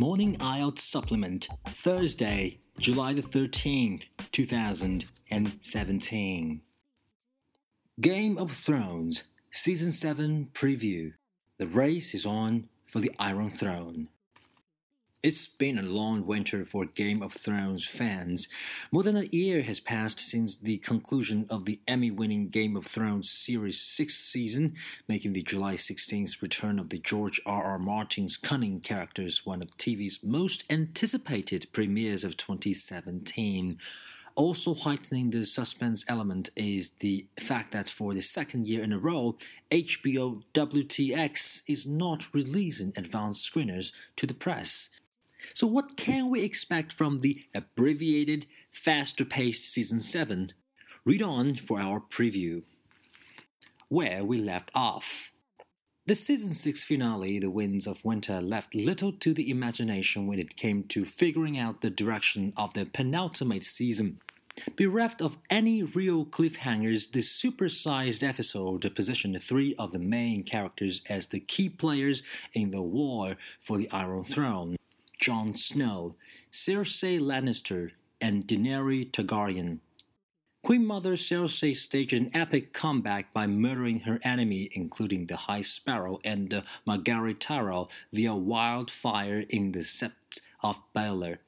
Morning IELTS Supplement, Thursday, July the 13th, 2017. Game of Thrones, Season 7 Preview. The race is on for the Iron Throne. It's been a long winter for Game of Thrones fans. More than a year has passed since the conclusion of the Emmy winning Game of Thrones series' sixth season, making the July 16th return of the George R. R. Martin's cunning characters one of TV's most anticipated premieres of 2017. Also heightening the suspense element is the fact that for the second year in a row, HBO WTX is not releasing advanced screeners to the press. So, what can we expect from the abbreviated, faster paced Season 7? Read on for our preview. Where we left off. The season 6 finale, The Winds of Winter, left little to the imagination when it came to figuring out the direction of the penultimate season. Bereft of any real cliffhangers, this supersized episode positioned three of the main characters as the key players in the war for the Iron Throne. Jon Snow, Cersei Lannister, and Daenerys Targaryen. Queen Mother Cersei staged an epic comeback by murdering her enemy, including the High Sparrow and uh, Margaery Tyrell, via wildfire in the Sept of Baelor.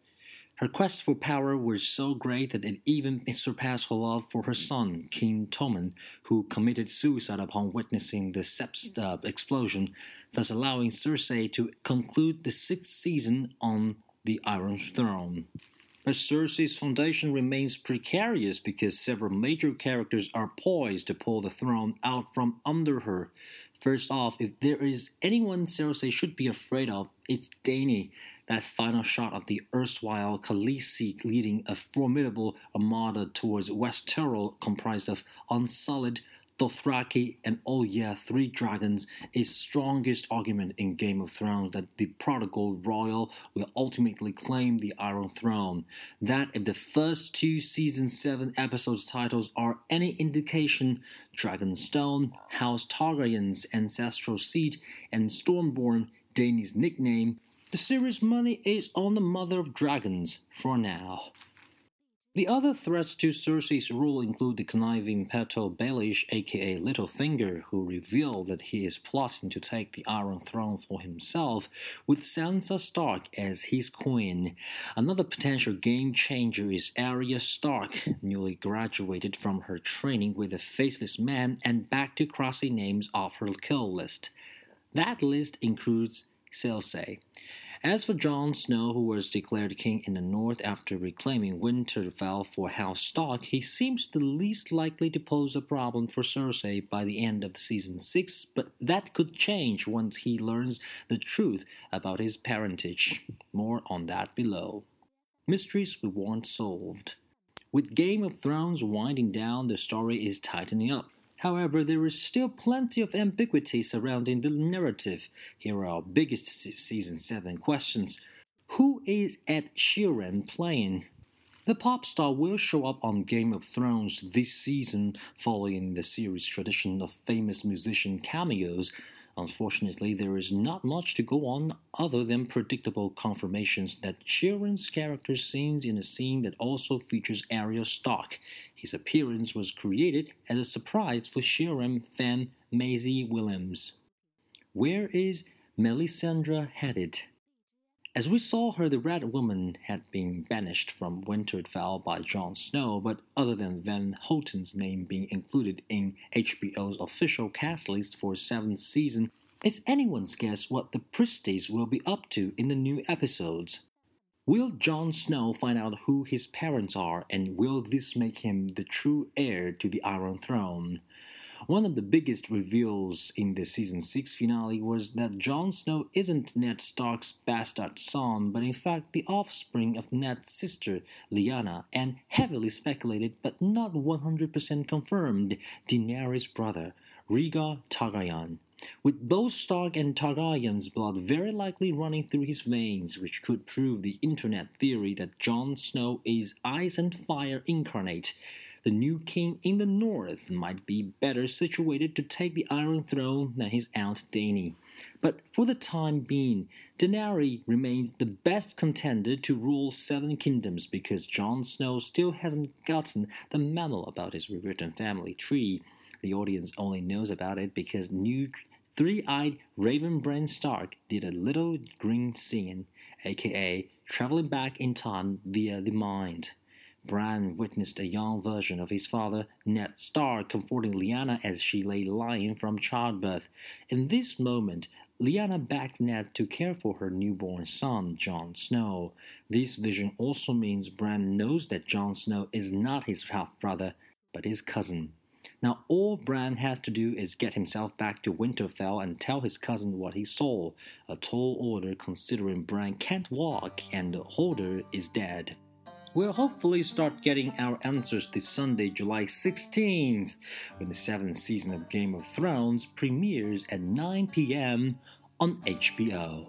Her quest for power was so great that it even surpassed her love for her son, King Tommen, who committed suicide upon witnessing the Sept uh, explosion, thus allowing Cersei to conclude the sixth season on the Iron Throne. But Cersei's foundation remains precarious because several major characters are poised to pull the throne out from under her. First off, if there is anyone Cersei should be afraid of, it's Dany. That final shot of the erstwhile Khaleesi leading a formidable armada towards Westeros comprised of unsullied Dothraki and oh yeah, three dragons is strongest argument in Game of Thrones that the prodigal royal will ultimately claim the Iron Throne. That if the first two season 7 episodes titles are any indication, Dragonstone, House Targaryen's ancestral seat, and Stormborn, Dany's nickname, the series money is on the Mother of Dragons for now. The other threats to Cersei's rule include the conniving Petyr Baelish, aka Littlefinger, who revealed that he is plotting to take the Iron Throne for himself, with Sansa Stark as his queen. Another potential game changer is Arya Stark, newly graduated from her training with a faceless man and back to crossing names off her kill list. That list includes Cersei. As for Jon Snow, who was declared king in the north after reclaiming Winterfell for House Stark, he seems the least likely to pose a problem for Cersei by the end of season 6, but that could change once he learns the truth about his parentage. More on that below. Mysteries we want solved. With Game of Thrones winding down, the story is tightening up. However, there is still plenty of ambiguity surrounding the narrative. Here are our biggest season 7 questions. Who is Ed Sheeran playing? The pop star will show up on Game of Thrones this season, following the series' tradition of famous musician cameos. Unfortunately, there is not much to go on other than predictable confirmations that Sheeran's character sings in a scene that also features Arya Stark. His appearance was created as a surprise for Sheeran fan Maisie Williams. Where is Melisandre headed? As we saw her, the Red Woman had been banished from Winterfell by Jon Snow, but other than Van Houten's name being included in HBO's official cast list for seventh season, it's anyone's guess what the Priestes will be up to in the new episodes. Will Jon Snow find out who his parents are, and will this make him the true heir to the Iron Throne? One of the biggest reveals in the season 6 finale was that Jon Snow isn't Ned Stark's bastard son, but in fact the offspring of Ned's sister, Lyanna, and heavily speculated but not 100% confirmed, Daenerys' brother, Rhaegar Targaryen. With both Stark and Targaryen's blood very likely running through his veins, which could prove the internet theory that Jon Snow is ice and fire incarnate. The new king in the north might be better situated to take the Iron Throne than his aunt Dany. But for the time being, Daenerys remains the best contender to rule seven kingdoms because Jon Snow still hasn't gotten the memo about his rewritten family tree. The audience only knows about it because new three-eyed Raven Bran Stark did a little greenseeing, aka traveling back in time via the mind. Bran witnessed a young version of his father, Ned Stark, comforting Lyanna as she lay lying from childbirth. In this moment, Lyanna begged Ned to care for her newborn son, Jon Snow. This vision also means Bran knows that Jon Snow is not his half brother, but his cousin. Now, all Bran has to do is get himself back to Winterfell and tell his cousin what he saw. A tall order considering Bran can't walk and the Hodor is dead. We'll hopefully start getting our answers this Sunday, July 16th, when the seventh season of Game of Thrones premieres at 9 p.m. on HBO.